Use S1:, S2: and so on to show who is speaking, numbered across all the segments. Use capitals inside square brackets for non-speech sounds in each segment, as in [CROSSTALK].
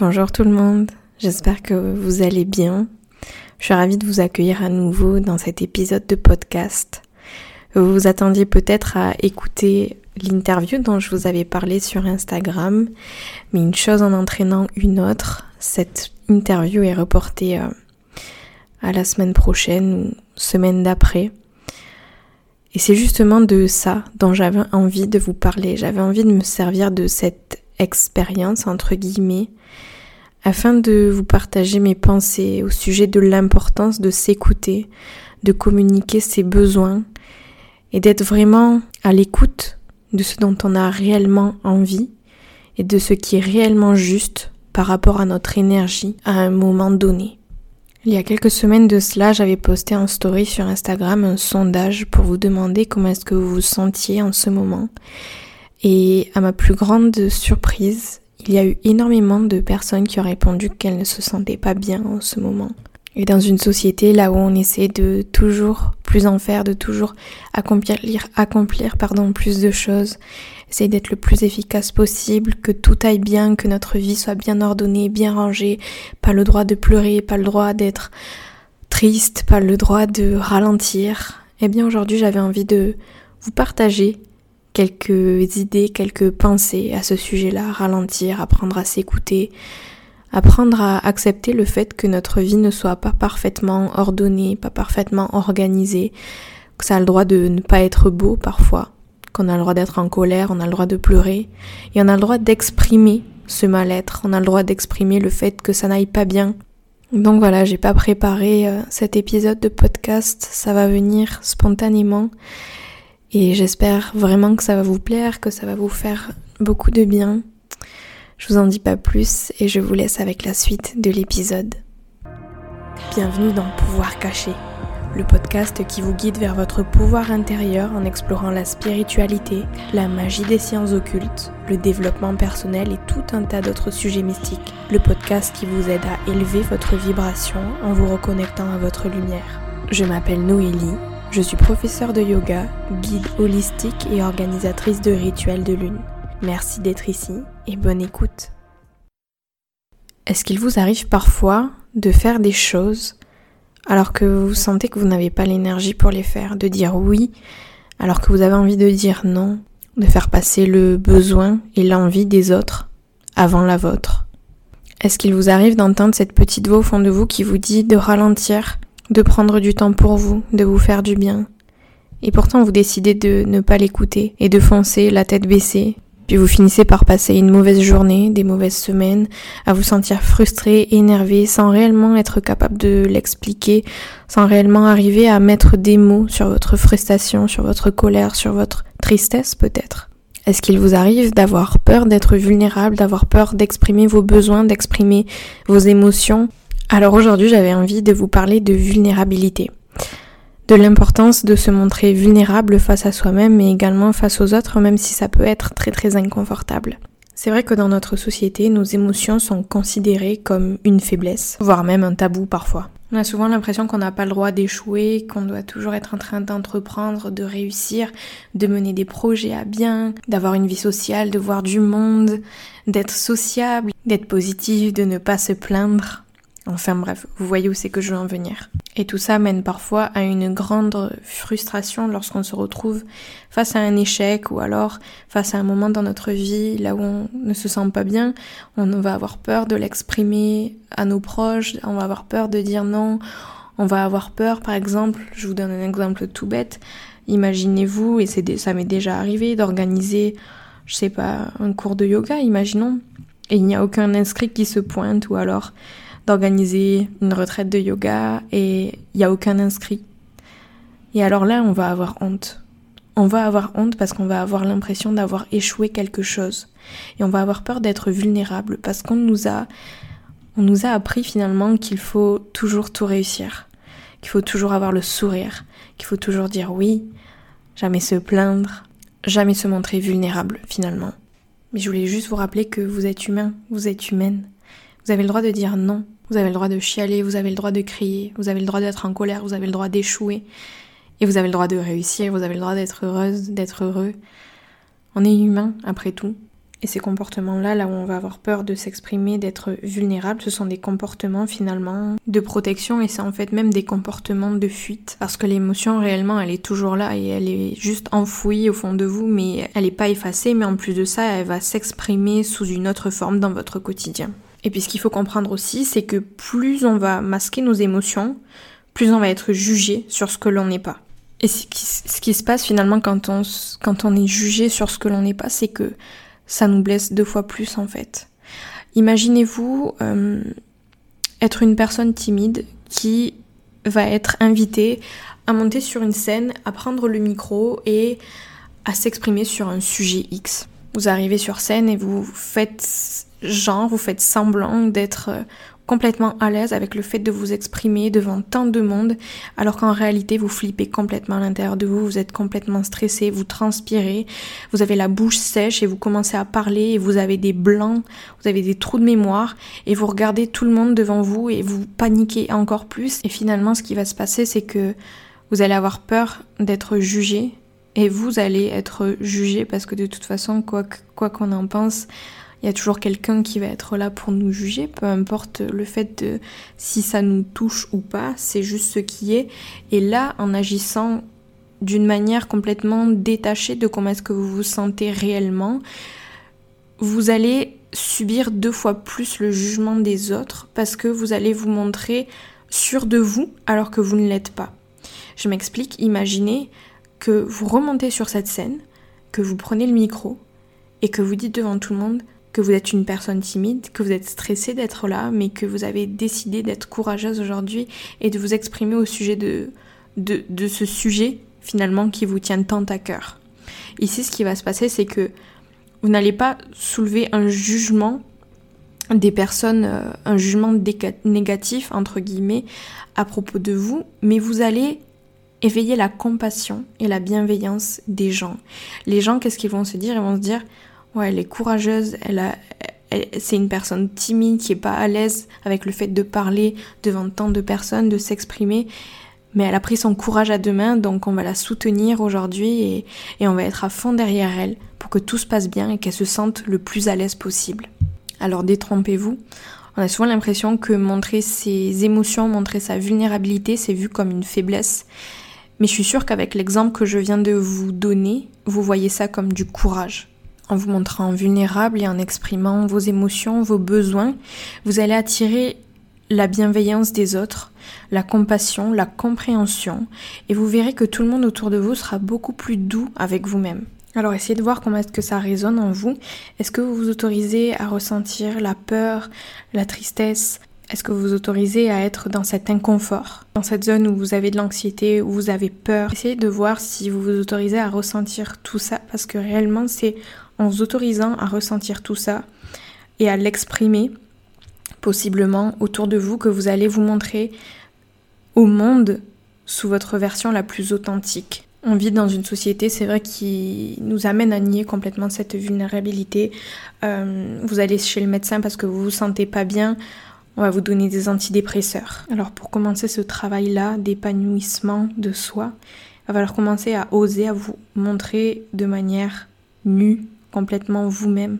S1: Bonjour tout le monde, j'espère que vous allez bien. Je suis ravie de vous accueillir à nouveau dans cet épisode de podcast. Vous vous attendiez peut-être à écouter l'interview dont je vous avais parlé sur Instagram, mais une chose en entraînant une autre, cette interview est reportée euh, à la semaine prochaine ou semaine d'après. Et c'est justement de ça dont j'avais envie de vous parler. J'avais envie de me servir de cette expérience, entre guillemets, afin de vous partager mes pensées au sujet de l'importance de s'écouter, de communiquer ses besoins et d'être vraiment à l'écoute de ce dont on a réellement envie et de ce qui est réellement juste par rapport à notre énergie à un moment donné. Il y a quelques semaines de cela, j'avais posté en story sur Instagram un sondage pour vous demander comment est-ce que vous vous sentiez en ce moment. Et à ma plus grande surprise, il y a eu énormément de personnes qui ont répondu qu'elles ne se sentaient pas bien en ce moment. Et dans une société là où on essaie de toujours plus en faire, de toujours accomplir, accomplir pardon, plus de choses, essayer d'être le plus efficace possible, que tout aille bien, que notre vie soit bien ordonnée, bien rangée, pas le droit de pleurer, pas le droit d'être triste, pas le droit de ralentir. Eh bien aujourd'hui j'avais envie de vous partager quelques idées, quelques pensées à ce sujet-là, ralentir, apprendre à s'écouter, apprendre à accepter le fait que notre vie ne soit pas parfaitement ordonnée, pas parfaitement organisée, que ça a le droit de ne pas être beau parfois, qu'on a le droit d'être en colère, on a le droit de pleurer, et on a le droit d'exprimer ce mal-être, on a le droit d'exprimer le fait que ça n'aille pas bien. Donc voilà, j'ai pas préparé euh, cet épisode de podcast, ça va venir spontanément. Et j'espère vraiment que ça va vous plaire, que ça va vous faire beaucoup de bien. Je vous en dis pas plus et je vous laisse avec la suite de l'épisode. Bienvenue dans Pouvoir caché, le podcast qui vous guide vers votre pouvoir intérieur en explorant la spiritualité, la magie des sciences occultes, le développement personnel et tout un tas d'autres sujets mystiques. Le podcast qui vous aide à élever votre vibration en vous reconnectant à votre lumière. Je m'appelle Noélie je suis professeure de yoga, guide holistique et organisatrice de rituels de lune. Merci d'être ici et bonne écoute. Est-ce qu'il vous arrive parfois de faire des choses alors que vous sentez que vous n'avez pas l'énergie pour les faire, de dire oui alors que vous avez envie de dire non, de faire passer le besoin et l'envie des autres avant la vôtre? Est-ce qu'il vous arrive d'entendre cette petite voix au fond de vous qui vous dit de ralentir, de prendre du temps pour vous, de vous faire du bien. Et pourtant vous décidez de ne pas l'écouter et de foncer la tête baissée. Puis vous finissez par passer une mauvaise journée, des mauvaises semaines, à vous sentir frustré, énervé, sans réellement être capable de l'expliquer, sans réellement arriver à mettre des mots sur votre frustration, sur votre colère, sur votre tristesse peut-être. Est-ce qu'il vous arrive d'avoir peur d'être vulnérable, d'avoir peur d'exprimer vos besoins, d'exprimer vos émotions alors aujourd'hui j'avais envie de vous parler de vulnérabilité, de l'importance de se montrer vulnérable face à soi-même mais également face aux autres même si ça peut être très très inconfortable. C'est vrai que dans notre société, nos émotions sont considérées comme une faiblesse, voire même un tabou parfois. On a souvent l'impression qu'on n'a pas le droit d'échouer, qu'on doit toujours être en train d'entreprendre, de réussir, de mener des projets à bien, d'avoir une vie sociale, de voir du monde, d'être sociable, d'être positif, de ne pas se plaindre. Enfin bref, vous voyez où c'est que je veux en venir. Et tout ça mène parfois à une grande frustration lorsqu'on se retrouve face à un échec ou alors face à un moment dans notre vie là où on ne se sent pas bien. On va avoir peur de l'exprimer à nos proches, on va avoir peur de dire non, on va avoir peur par exemple, je vous donne un exemple tout bête, imaginez-vous, et c'est ça m'est déjà arrivé, d'organiser, je sais pas, un cours de yoga, imaginons, et il n'y a aucun inscrit qui se pointe ou alors d'organiser une retraite de yoga et il n'y a aucun inscrit. Et alors là, on va avoir honte. On va avoir honte parce qu'on va avoir l'impression d'avoir échoué quelque chose. Et on va avoir peur d'être vulnérable parce qu'on nous a, on nous a appris finalement qu'il faut toujours tout réussir. Qu'il faut toujours avoir le sourire. Qu'il faut toujours dire oui. Jamais se plaindre. Jamais se montrer vulnérable finalement. Mais je voulais juste vous rappeler que vous êtes humain. Vous êtes humaine. Vous avez le droit de dire non, vous avez le droit de chialer, vous avez le droit de crier, vous avez le droit d'être en colère, vous avez le droit d'échouer, et vous avez le droit de réussir, vous avez le droit d'être heureuse, d'être heureux. On est humain, après tout. Et ces comportements-là, là où on va avoir peur de s'exprimer, d'être vulnérable, ce sont des comportements finalement de protection et c'est en fait même des comportements de fuite. Parce que l'émotion réellement, elle est toujours là et elle est juste enfouie au fond de vous, mais elle n'est pas effacée, mais en plus de ça, elle va s'exprimer sous une autre forme dans votre quotidien. Et puis ce qu'il faut comprendre aussi, c'est que plus on va masquer nos émotions, plus on va être jugé sur ce que l'on n'est pas. Et ce qui, se passe finalement quand on, est jugé sur ce que l'on n'est pas, c'est que ça nous blesse deux fois plus en fait. Imaginez-vous euh, être une personne timide qui va être invitée à monter sur une scène, à prendre le micro et à s'exprimer sur un sujet X. Vous arrivez sur scène et vous faites genre, vous faites semblant d'être euh, complètement à l'aise avec le fait de vous exprimer devant tant de monde, alors qu'en réalité vous flippez complètement à l'intérieur de vous, vous êtes complètement stressé, vous transpirez, vous avez la bouche sèche et vous commencez à parler et vous avez des blancs, vous avez des trous de mémoire et vous regardez tout le monde devant vous et vous paniquez encore plus. Et finalement ce qui va se passer c'est que vous allez avoir peur d'être jugé et vous allez être jugé parce que de toute façon quoi qu'on en pense, il y a toujours quelqu'un qui va être là pour nous juger, peu importe le fait de si ça nous touche ou pas, c'est juste ce qui est. Et là, en agissant d'une manière complètement détachée de comment est-ce que vous vous sentez réellement, vous allez subir deux fois plus le jugement des autres parce que vous allez vous montrer sûr de vous alors que vous ne l'êtes pas. Je m'explique, imaginez que vous remontez sur cette scène, que vous prenez le micro et que vous dites devant tout le monde que vous êtes une personne timide, que vous êtes stressé d'être là, mais que vous avez décidé d'être courageuse aujourd'hui et de vous exprimer au sujet de, de, de, ce sujet finalement qui vous tient tant à cœur. Ici, ce qui va se passer, c'est que vous n'allez pas soulever un jugement des personnes, euh, un jugement négatif, entre guillemets, à propos de vous, mais vous allez éveiller la compassion et la bienveillance des gens. Les gens, qu'est-ce qu'ils vont se dire? Ils vont se dire, Ouais, elle est courageuse, elle a, c'est une personne timide qui est pas à l'aise avec le fait de parler devant tant de personnes, de s'exprimer. Mais elle a pris son courage à deux mains, donc on va la soutenir aujourd'hui et, et on va être à fond derrière elle pour que tout se passe bien et qu'elle se sente le plus à l'aise possible. Alors détrompez-vous. On a souvent l'impression que montrer ses émotions, montrer sa vulnérabilité, c'est vu comme une faiblesse. Mais je suis sûre qu'avec l'exemple que je viens de vous donner, vous voyez ça comme du courage en vous montrant vulnérable et en exprimant vos émotions, vos besoins, vous allez attirer la bienveillance des autres, la compassion, la compréhension, et vous verrez que tout le monde autour de vous sera beaucoup plus doux avec vous-même. Alors essayez de voir comment est-ce que ça résonne en vous. Est-ce que vous vous autorisez à ressentir la peur, la tristesse? Est-ce que vous vous autorisez à être dans cet inconfort, dans cette zone où vous avez de l'anxiété, où vous avez peur? Essayez de voir si vous vous autorisez à ressentir tout ça parce que réellement c'est en vous autorisant à ressentir tout ça et à l'exprimer possiblement autour de vous que vous allez vous montrer au monde sous votre version la plus authentique. On vit dans une société, c'est vrai, qui nous amène à nier complètement cette vulnérabilité. Euh, vous allez chez le médecin parce que vous vous sentez pas bien, on va vous donner des antidépresseurs. Alors pour commencer ce travail-là d'épanouissement de soi, il va falloir commencer à oser à vous montrer de manière nue, complètement vous-même,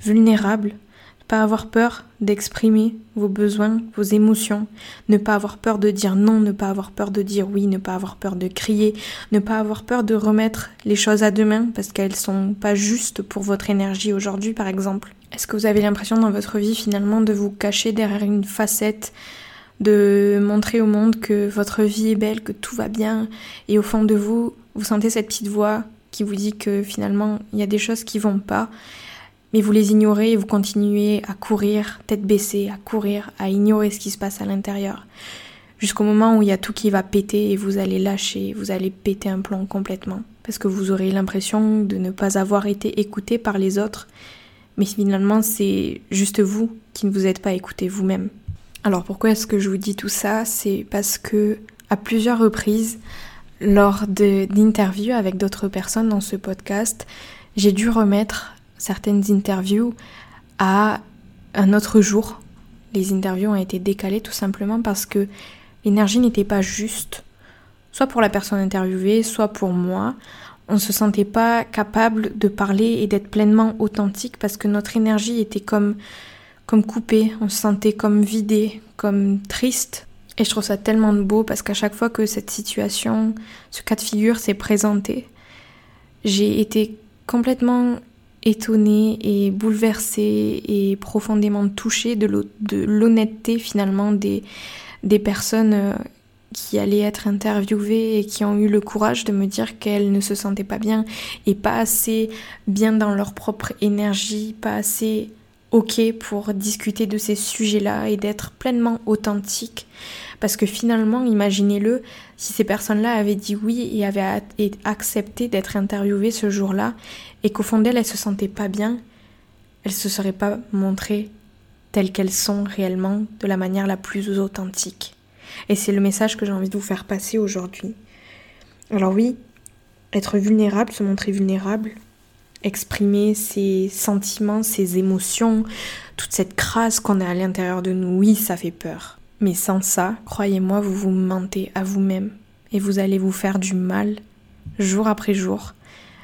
S1: vulnérable, ne pas avoir peur d'exprimer vos besoins, vos émotions, ne pas avoir peur de dire non, ne pas avoir peur de dire oui, ne pas avoir peur de crier, ne pas avoir peur de remettre les choses à demain parce qu'elles sont pas justes pour votre énergie aujourd'hui par exemple. Est-ce que vous avez l'impression dans votre vie finalement de vous cacher derrière une facette de montrer au monde que votre vie est belle, que tout va bien, et au fond de vous, vous sentez cette petite voix qui vous dit que finalement il y a des choses qui vont pas, mais vous les ignorez et vous continuez à courir, tête baissée, à courir, à ignorer ce qui se passe à l'intérieur. Jusqu'au moment où il y a tout qui va péter et vous allez lâcher, vous allez péter un plomb complètement. Parce que vous aurez l'impression de ne pas avoir été écouté par les autres, mais finalement c'est juste vous qui ne vous êtes pas écouté vous-même. Alors pourquoi est-ce que je vous dis tout ça? C'est parce que à plusieurs reprises, lors d'interviews avec d'autres personnes dans ce podcast, j'ai dû remettre certaines interviews à un autre jour. Les interviews ont été décalées tout simplement parce que l'énergie n'était pas juste, soit pour la personne interviewée, soit pour moi. on ne se sentait pas capable de parler et d'être pleinement authentique parce que notre énergie était comme, comme coupée, on se sentait comme vidé, comme triste. Et je trouve ça tellement beau parce qu'à chaque fois que cette situation, ce cas de figure s'est présenté, j'ai été complètement étonnée et bouleversée et profondément touchée de l'honnêteté finalement des, des personnes euh, qui allaient être interviewées et qui ont eu le courage de me dire qu'elles ne se sentaient pas bien et pas assez bien dans leur propre énergie, pas assez ok pour discuter de ces sujets-là et d'être pleinement authentique. Parce que finalement, imaginez-le, si ces personnes-là avaient dit oui et avaient accepté d'être interviewées ce jour-là, et qu'au fond d'elles, elles se sentaient pas bien, elles se seraient pas montrées telles qu'elles sont réellement de la manière la plus authentique. Et c'est le message que j'ai envie de vous faire passer aujourd'hui. Alors oui, être vulnérable, se montrer vulnérable, exprimer ses sentiments, ses émotions, toute cette crasse qu'on a à l'intérieur de nous, oui, ça fait peur. Mais sans ça, croyez-moi, vous vous mentez à vous-même et vous allez vous faire du mal jour après jour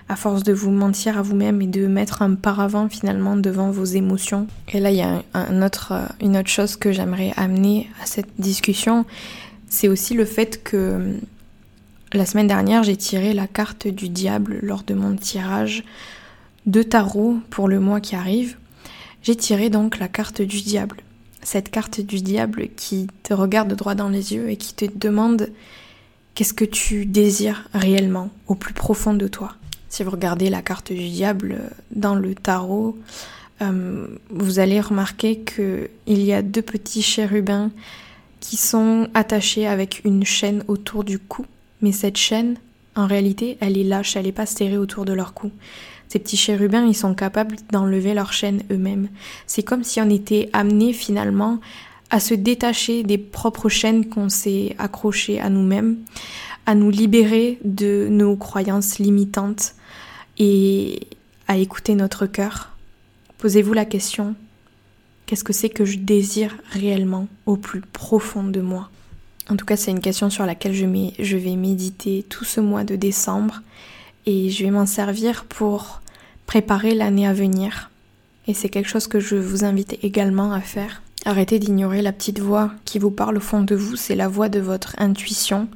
S1: à force de vous mentir à vous-même et de mettre un paravent finalement devant vos émotions. Et là, il y a une autre chose que j'aimerais amener à cette discussion, c'est aussi le fait que la semaine dernière, j'ai tiré la carte du diable lors de mon tirage de tarot pour le mois qui arrive. J'ai tiré donc la carte du diable. Cette carte du diable qui te regarde droit dans les yeux et qui te demande qu'est-ce que tu désires réellement au plus profond de toi. Si vous regardez la carte du diable dans le tarot, euh, vous allez remarquer qu'il y a deux petits chérubins qui sont attachés avec une chaîne autour du cou. Mais cette chaîne, en réalité, elle est lâche, elle n'est pas serrée autour de leur cou. Ces petits chérubins, ils sont capables d'enlever leur chaîne eux-mêmes. C'est comme si on était amené finalement à se détacher des propres chaînes qu'on s'est accrochées à nous-mêmes, à nous libérer de nos croyances limitantes et à écouter notre cœur. Posez-vous la question, qu'est-ce que c'est que je désire réellement au plus profond de moi? En tout cas, c'est une question sur laquelle je vais méditer tout ce mois de décembre et je vais m'en servir pour préparer l'année à venir. Et c'est quelque chose que je vous invite également à faire. Arrêtez d'ignorer la petite voix qui vous parle au fond de vous, c'est la voix de votre intuition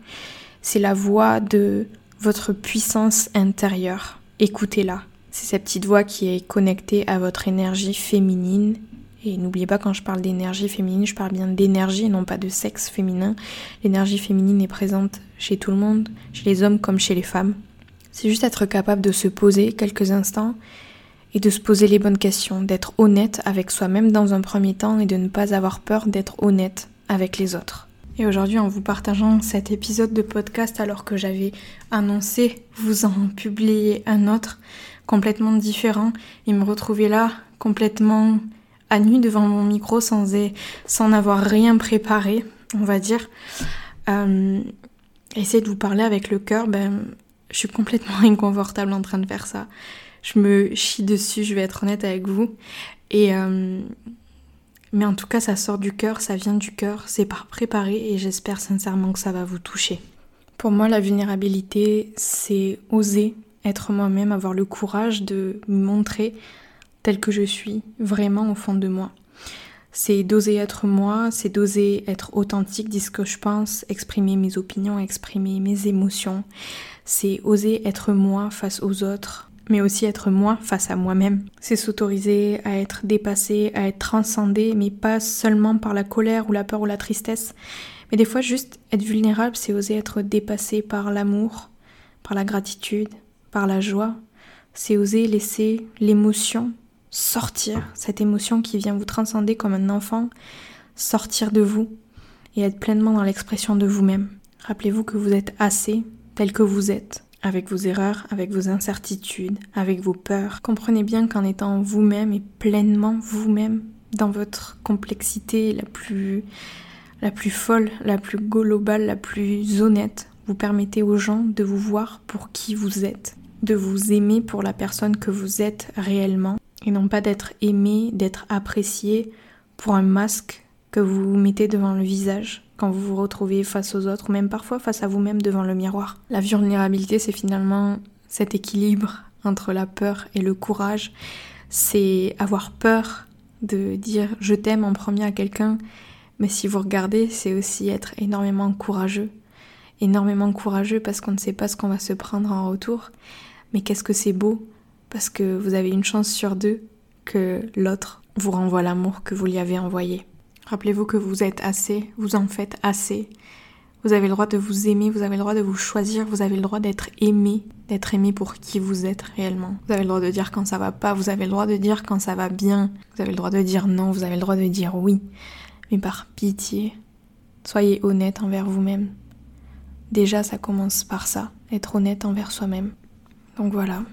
S1: c'est la voix de votre puissance intérieure. Écoutez-la. C'est cette petite voix qui est connectée à votre énergie féminine. Et n'oubliez pas, quand je parle d'énergie féminine, je parle bien d'énergie non pas de sexe féminin. L'énergie féminine est présente chez tout le monde, chez les hommes comme chez les femmes. C'est juste être capable de se poser quelques instants et de se poser les bonnes questions, d'être honnête avec soi-même dans un premier temps et de ne pas avoir peur d'être honnête avec les autres. Et aujourd'hui, en vous partageant cet épisode de podcast alors que j'avais annoncé vous en publier un autre complètement différent et me retrouver là complètement à nu devant mon micro sans, sans avoir rien préparé, on va dire. Euh, essayer de vous parler avec le cœur, ben, je suis complètement [LAUGHS] inconfortable en train de faire ça. Je me chie dessus, je vais être honnête avec vous. Et, euh, mais en tout cas, ça sort du cœur, ça vient du cœur, c'est pas préparé et j'espère sincèrement que ça va vous toucher. Pour moi, la vulnérabilité, c'est oser être moi-même, avoir le courage de me montrer tel que je suis, vraiment au fond de moi. C'est d'oser être moi, c'est d'oser être authentique, dire ce que je pense, exprimer mes opinions, exprimer mes émotions. C'est oser être moi face aux autres, mais aussi être moi face à moi-même. C'est s'autoriser à être dépassé, à être transcendé, mais pas seulement par la colère ou la peur ou la tristesse. Mais des fois, juste être vulnérable, c'est oser être dépassé par l'amour, par la gratitude, par la joie. C'est oser laisser l'émotion sortir, cette émotion qui vient vous transcender comme un enfant, sortir de vous et être pleinement dans l'expression de vous-même. Rappelez-vous que vous êtes assez tel que vous êtes avec vos erreurs, avec vos incertitudes, avec vos peurs. Comprenez bien qu'en étant vous-même et pleinement vous-même dans votre complexité la plus la plus folle, la plus globale, la plus honnête, vous permettez aux gens de vous voir pour qui vous êtes, de vous aimer pour la personne que vous êtes réellement et non pas d'être aimé, d'être apprécié pour un masque que vous mettez devant le visage quand vous vous retrouvez face aux autres, ou même parfois face à vous-même devant le miroir. La vulnérabilité, c'est finalement cet équilibre entre la peur et le courage. C'est avoir peur de dire je t'aime en premier à quelqu'un, mais si vous regardez, c'est aussi être énormément courageux. Énormément courageux parce qu'on ne sait pas ce qu'on va se prendre en retour. Mais qu'est-ce que c'est beau parce que vous avez une chance sur deux que l'autre vous renvoie l'amour que vous lui avez envoyé. Rappelez-vous que vous êtes assez, vous en faites assez. Vous avez le droit de vous aimer, vous avez le droit de vous choisir, vous avez le droit d'être aimé, d'être aimé pour qui vous êtes réellement. Vous avez le droit de dire quand ça va pas, vous avez le droit de dire quand ça va bien, vous avez le droit de dire non, vous avez le droit de dire oui. Mais par pitié, soyez honnête envers vous-même. Déjà, ça commence par ça, être honnête envers soi-même. Donc voilà,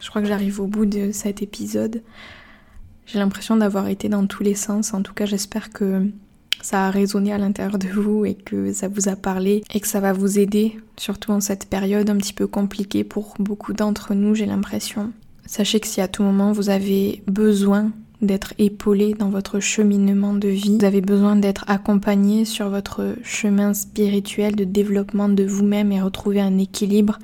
S1: je crois que j'arrive au bout de cet épisode. J'ai l'impression d'avoir été dans tous les sens. En tout cas, j'espère que ça a résonné à l'intérieur de vous et que ça vous a parlé et que ça va vous aider, surtout en cette période un petit peu compliquée pour beaucoup d'entre nous, j'ai l'impression. Sachez que si à tout moment vous avez besoin d'être épaulé dans votre cheminement de vie, vous avez besoin d'être accompagné sur votre chemin spirituel de développement de vous-même et retrouver un équilibre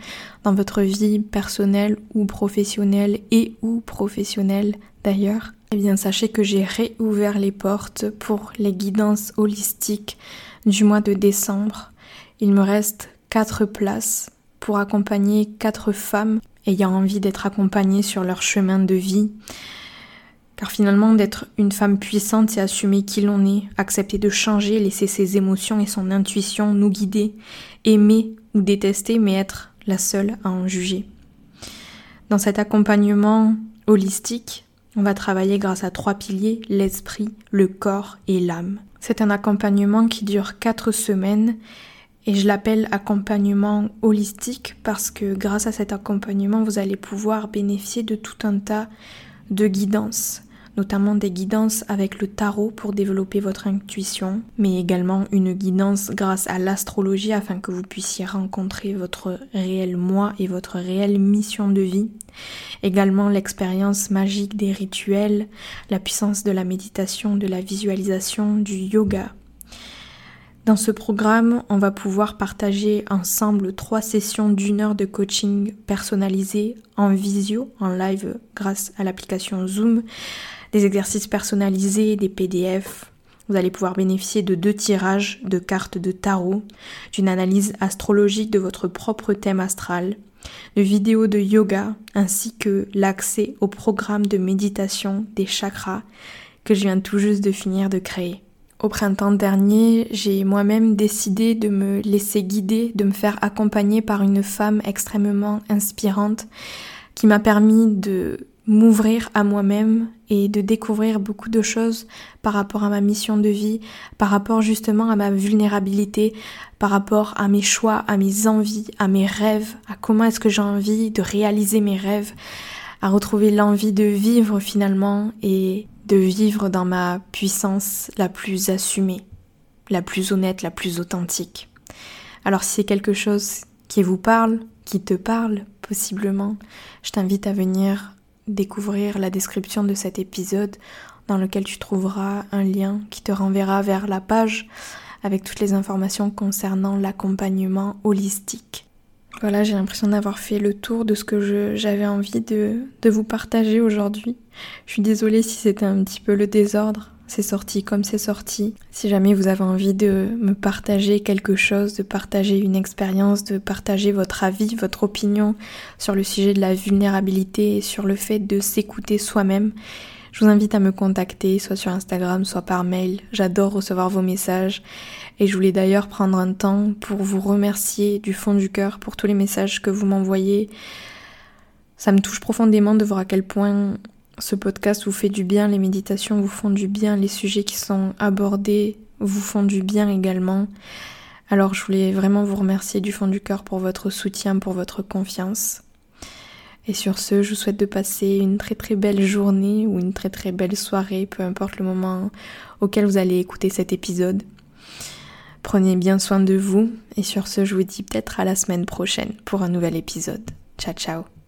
S1: dans votre vie personnelle ou professionnelle et ou professionnelle d'ailleurs, eh bien sachez que j'ai réouvert les portes pour les guidances holistiques du mois de décembre. Il me reste quatre places pour accompagner quatre femmes ayant envie d'être accompagnées sur leur chemin de vie. Car finalement, d'être une femme puissante, c'est assumer qui l'on est, accepter de changer, laisser ses émotions et son intuition nous guider, aimer ou détester, mais être la seule à en juger. Dans cet accompagnement holistique, on va travailler grâce à trois piliers, l'esprit, le corps et l'âme. C'est un accompagnement qui dure quatre semaines et je l'appelle accompagnement holistique parce que grâce à cet accompagnement, vous allez pouvoir bénéficier de tout un tas de guidances, notamment des guidances avec le tarot pour développer votre intuition, mais également une guidance grâce à l'astrologie afin que vous puissiez rencontrer votre réel moi et votre réelle mission de vie. Également l'expérience magique des rituels, la puissance de la méditation, de la visualisation, du yoga. Dans ce programme, on va pouvoir partager ensemble trois sessions d'une heure de coaching personnalisé en visio, en live grâce à l'application Zoom, des exercices personnalisés, des PDF. Vous allez pouvoir bénéficier de deux tirages de cartes de tarot, d'une analyse astrologique de votre propre thème astral, de vidéos de yoga ainsi que l'accès au programme de méditation des chakras que je viens tout juste de finir de créer. Au printemps dernier, j'ai moi-même décidé de me laisser guider, de me faire accompagner par une femme extrêmement inspirante qui m'a permis de m'ouvrir à moi-même et de découvrir beaucoup de choses par rapport à ma mission de vie, par rapport justement à ma vulnérabilité, par rapport à mes choix, à mes envies, à mes rêves, à comment est-ce que j'ai envie de réaliser mes rêves, à retrouver l'envie de vivre finalement et de vivre dans ma puissance la plus assumée, la plus honnête, la plus authentique. Alors si c'est quelque chose qui vous parle, qui te parle possiblement, je t'invite à venir découvrir la description de cet épisode dans lequel tu trouveras un lien qui te renverra vers la page avec toutes les informations concernant l'accompagnement holistique. Voilà, j'ai l'impression d'avoir fait le tour de ce que j'avais envie de, vous partager aujourd'hui. Je suis désolée si c'était un petit peu le désordre c'est sorti comme c'est sorti. Si jamais vous avez envie de me partager quelque chose, de partager une expérience, de partager votre avis, votre opinion sur le sujet de la vulnérabilité et sur le fait de s'écouter soi-même, je vous invite à me contacter, soit sur Instagram, soit par mail. J'adore recevoir vos messages. Et je voulais d'ailleurs prendre un temps pour vous remercier du fond du cœur pour tous les messages que vous m'envoyez. Ça me touche profondément de voir à quel point ce podcast vous fait du bien, les méditations vous font du bien, les sujets qui sont abordés vous font du bien également. Alors je voulais vraiment vous remercier du fond du cœur pour votre soutien, pour votre confiance. Et sur ce, je vous souhaite de passer une très très belle journée ou une très très belle soirée, peu importe le moment auquel vous allez écouter cet épisode. Prenez bien soin de vous et sur ce, je vous dis peut-être à la semaine prochaine pour un nouvel épisode. Ciao ciao